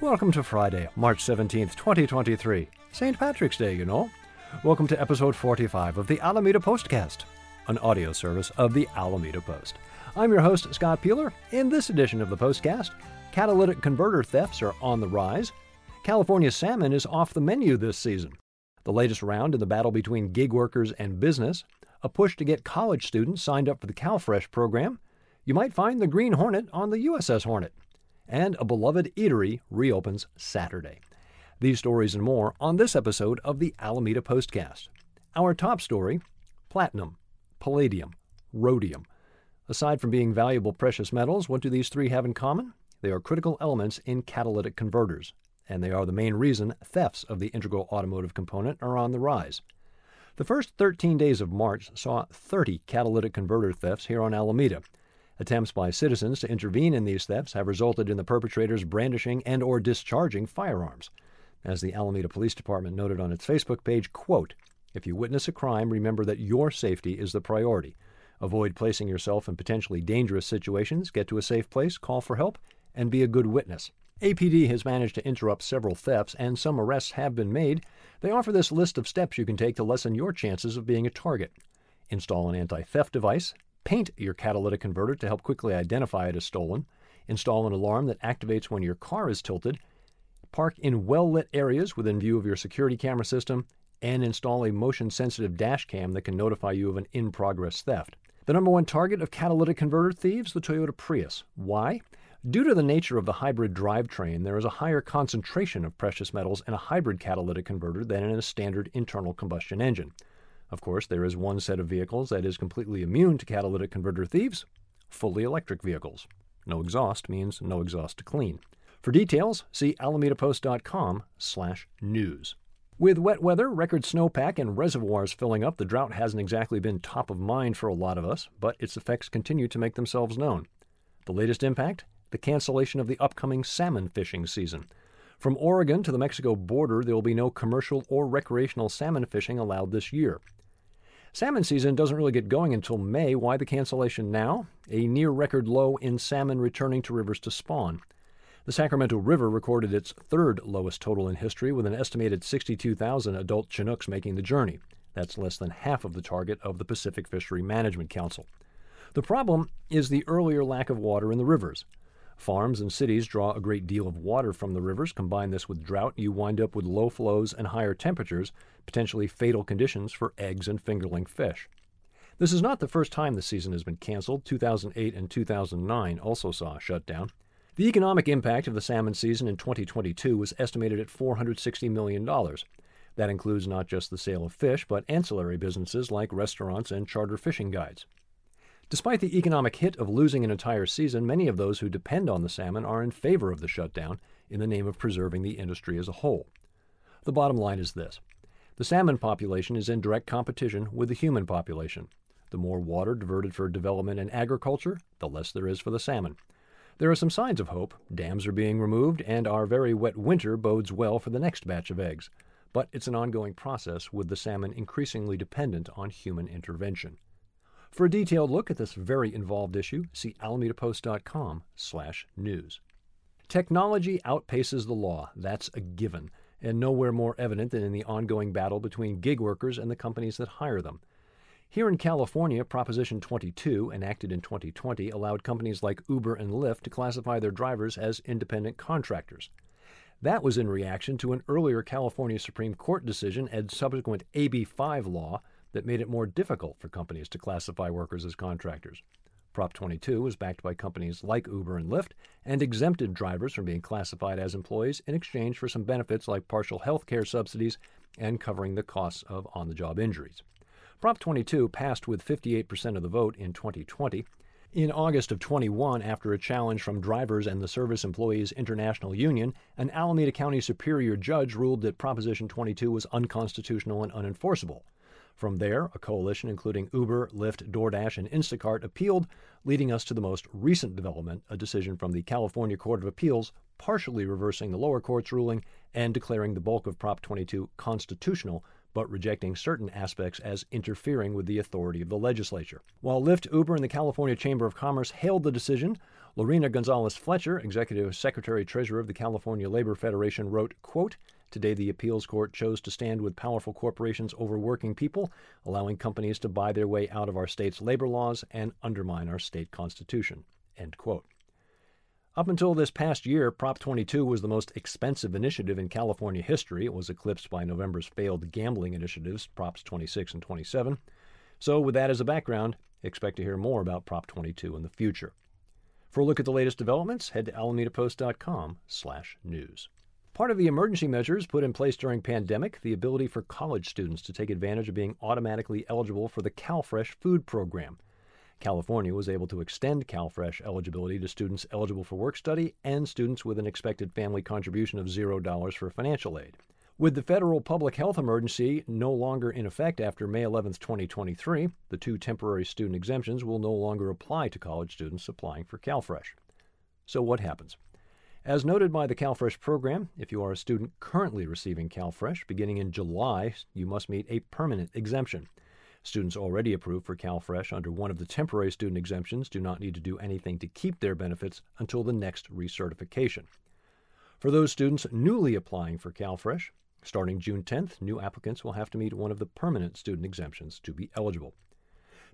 Welcome to Friday, March 17th, 2023. St. Patrick's Day, you know. Welcome to episode 45 of the Alameda Postcast, an audio service of the Alameda Post. I'm your host, Scott Peeler. In this edition of the Postcast, catalytic converter thefts are on the rise. California salmon is off the menu this season. The latest round in the battle between gig workers and business, a push to get college students signed up for the CalFresh program. You might find the Green Hornet on the USS Hornet. And a beloved eatery reopens Saturday. These stories and more on this episode of the Alameda Postcast. Our top story platinum, palladium, rhodium. Aside from being valuable precious metals, what do these three have in common? They are critical elements in catalytic converters, and they are the main reason thefts of the integral automotive component are on the rise. The first 13 days of March saw 30 catalytic converter thefts here on Alameda. Attempts by citizens to intervene in these thefts have resulted in the perpetrators brandishing and or discharging firearms. As the Alameda Police Department noted on its Facebook page, quote, if you witness a crime, remember that your safety is the priority. Avoid placing yourself in potentially dangerous situations, get to a safe place, call for help, and be a good witness. APD has managed to interrupt several thefts, and some arrests have been made. They offer this list of steps you can take to lessen your chances of being a target. Install an anti theft device, paint your catalytic converter to help quickly identify it as stolen, install an alarm that activates when your car is tilted, park in well lit areas within view of your security camera system, and install a motion sensitive dash cam that can notify you of an in progress theft. The number one target of catalytic converter thieves, the Toyota Prius. Why? Due to the nature of the hybrid drivetrain, there is a higher concentration of precious metals in a hybrid catalytic converter than in a standard internal combustion engine. Of course, there is one set of vehicles that is completely immune to catalytic converter thieves fully electric vehicles. No exhaust means no exhaust to clean. For details, see alamedapost.com/news. With wet weather, record snowpack, and reservoirs filling up, the drought hasn't exactly been top of mind for a lot of us, but its effects continue to make themselves known. The latest impact? The cancellation of the upcoming salmon fishing season. From Oregon to the Mexico border, there will be no commercial or recreational salmon fishing allowed this year. Salmon season doesn't really get going until May. Why the cancellation now? A near record low in salmon returning to rivers to spawn. The Sacramento River recorded its third lowest total in history, with an estimated 62,000 adult Chinooks making the journey. That's less than half of the target of the Pacific Fishery Management Council. The problem is the earlier lack of water in the rivers. Farms and cities draw a great deal of water from the rivers. Combine this with drought, you wind up with low flows and higher temperatures, potentially fatal conditions for eggs and fingerling fish. This is not the first time the season has been canceled. 2008 and 2009 also saw a shutdown. The economic impact of the salmon season in 2022 was estimated at $460 million. That includes not just the sale of fish, but ancillary businesses like restaurants and charter fishing guides. Despite the economic hit of losing an entire season, many of those who depend on the salmon are in favor of the shutdown in the name of preserving the industry as a whole. The bottom line is this the salmon population is in direct competition with the human population. The more water diverted for development and agriculture, the less there is for the salmon. There are some signs of hope. Dams are being removed, and our very wet winter bodes well for the next batch of eggs. But it's an ongoing process with the salmon increasingly dependent on human intervention. For a detailed look at this very involved issue, see alamedapost.com/news. Technology outpaces the law. That's a given, and nowhere more evident than in the ongoing battle between gig workers and the companies that hire them. Here in California, Proposition 22, enacted in 2020, allowed companies like Uber and Lyft to classify their drivers as independent contractors. That was in reaction to an earlier California Supreme Court decision and subsequent AB 5 law that made it more difficult for companies to classify workers as contractors. Prop 22 was backed by companies like Uber and Lyft and exempted drivers from being classified as employees in exchange for some benefits like partial health care subsidies and covering the costs of on the job injuries. Prop 22 passed with 58% of the vote in 2020. In August of 21, after a challenge from drivers and the Service Employees International Union, an Alameda County Superior Judge ruled that Proposition 22 was unconstitutional and unenforceable. From there, a coalition including Uber, Lyft, DoorDash, and Instacart appealed, leading us to the most recent development, a decision from the California Court of Appeals partially reversing the lower court's ruling and declaring the bulk of Prop 22 constitutional but rejecting certain aspects as interfering with the authority of the legislature. While Lyft, Uber, and the California Chamber of Commerce hailed the decision, Lorena Gonzalez Fletcher, Executive Secretary Treasurer of the California Labor Federation, wrote, quote, Today, the appeals court chose to stand with powerful corporations over working people, allowing companies to buy their way out of our state's labor laws and undermine our state constitution. End quote. Up until this past year, Prop 22 was the most expensive initiative in California history. It was eclipsed by November's failed gambling initiatives, Props 26 and 27. So, with that as a background, expect to hear more about Prop 22 in the future. For a look at the latest developments, head to alamedapost.com/news. Part of the emergency measures put in place during pandemic, the ability for college students to take advantage of being automatically eligible for the CalFresh food program. California was able to extend CalFresh eligibility to students eligible for work study and students with an expected family contribution of $0 for financial aid. With the federal public health emergency no longer in effect after May 11, 2023, the two temporary student exemptions will no longer apply to college students applying for CalFresh. So, what happens? As noted by the CalFresh program, if you are a student currently receiving CalFresh, beginning in July, you must meet a permanent exemption. Students already approved for CalFresh under one of the temporary student exemptions do not need to do anything to keep their benefits until the next recertification. For those students newly applying for CalFresh, starting June 10th, new applicants will have to meet one of the permanent student exemptions to be eligible.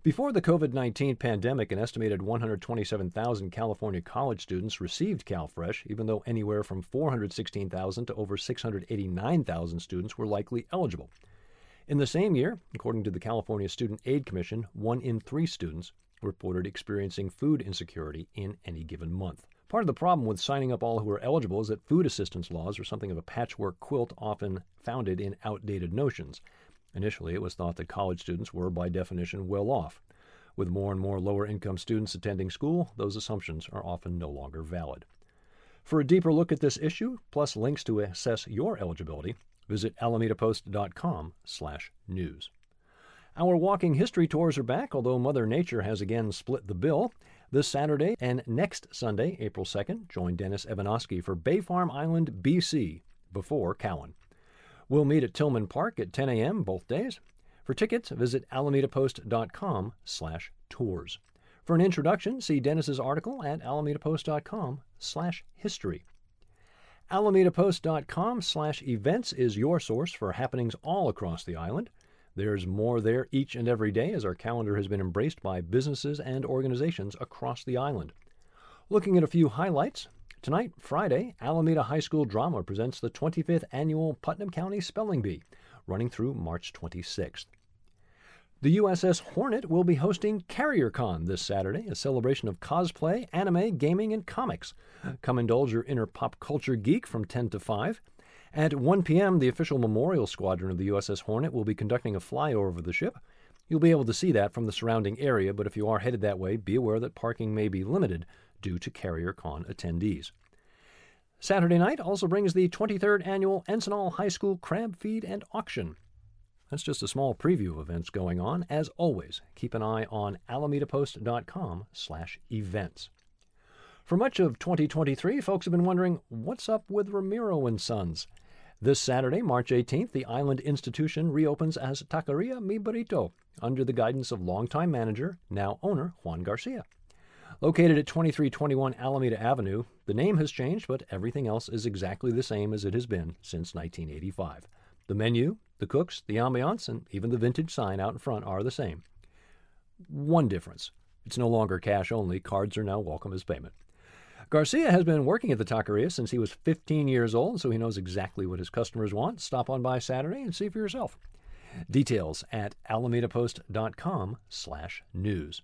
Before the COVID 19 pandemic, an estimated 127,000 California college students received CalFresh, even though anywhere from 416,000 to over 689,000 students were likely eligible. In the same year, according to the California Student Aid Commission, one in three students reported experiencing food insecurity in any given month. Part of the problem with signing up all who are eligible is that food assistance laws are something of a patchwork quilt often founded in outdated notions. Initially, it was thought that college students were, by definition, well off. With more and more lower income students attending school, those assumptions are often no longer valid. For a deeper look at this issue, plus links to assess your eligibility, visit alamedapost.com/news. Our walking history tours are back, although Mother Nature has again split the bill. This Saturday and next Sunday, April 2nd, join Dennis Evanosky for Bay Farm Island, BC, before Cowan. We'll meet at Tillman Park at 10 a.m. both days. For tickets, visit alamedapost.com slash tours. For an introduction, see Dennis's article at alamedapost.com slash history. alamedapost.com slash events is your source for happenings all across the island. There's more there each and every day as our calendar has been embraced by businesses and organizations across the island. Looking at a few highlights, Tonight, Friday, Alameda High School Drama presents the 25th annual Putnam County Spelling Bee, running through March 26th. The USS Hornet will be hosting CarrierCon this Saturday, a celebration of cosplay, anime, gaming, and comics. Come indulge your inner pop culture geek from 10 to 5. At 1 p.m., the official memorial squadron of the USS Hornet will be conducting a flyover of the ship. You'll be able to see that from the surrounding area, but if you are headed that way, be aware that parking may be limited due to Carrier Con attendees. Saturday night also brings the 23rd annual Encinal High School Crab Feed and Auction. That's just a small preview of events going on. As always, keep an eye on alamedapost.com/events. For much of 2023, folks have been wondering what's up with Ramiro and Sons. This Saturday, March 18th, the Island Institution reopens as Taqueria Mi Burrito under the guidance of longtime manager, now owner Juan Garcia. Located at 2321 Alameda Avenue, the name has changed, but everything else is exactly the same as it has been since 1985. The menu, the cooks, the ambiance, and even the vintage sign out in front are the same. One difference it's no longer cash only, cards are now welcome as payment. Garcia has been working at the taqueria since he was 15 years old, so he knows exactly what his customers want. Stop on by Saturday and see for yourself. Details at alamedapost.com/news.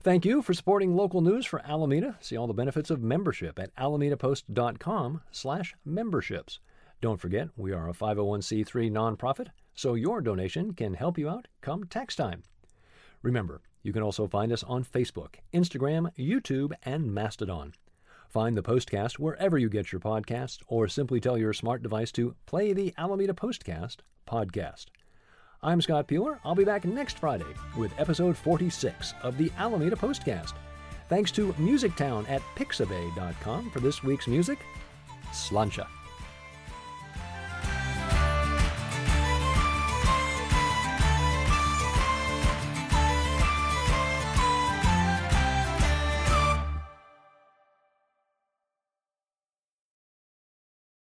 Thank you for supporting local news for Alameda. See all the benefits of membership at alamedapost.com/memberships. Don't forget, we are a 501c3 nonprofit, so your donation can help you out come tax time. Remember, you can also find us on Facebook, Instagram, YouTube, and Mastodon. Find the Postcast wherever you get your podcasts, or simply tell your smart device to play the Alameda Postcast podcast. I'm Scott Peeler. I'll be back next Friday with episode 46 of the Alameda Postcast. Thanks to MusicTown at Pixabay.com for this week's music. Sláinte.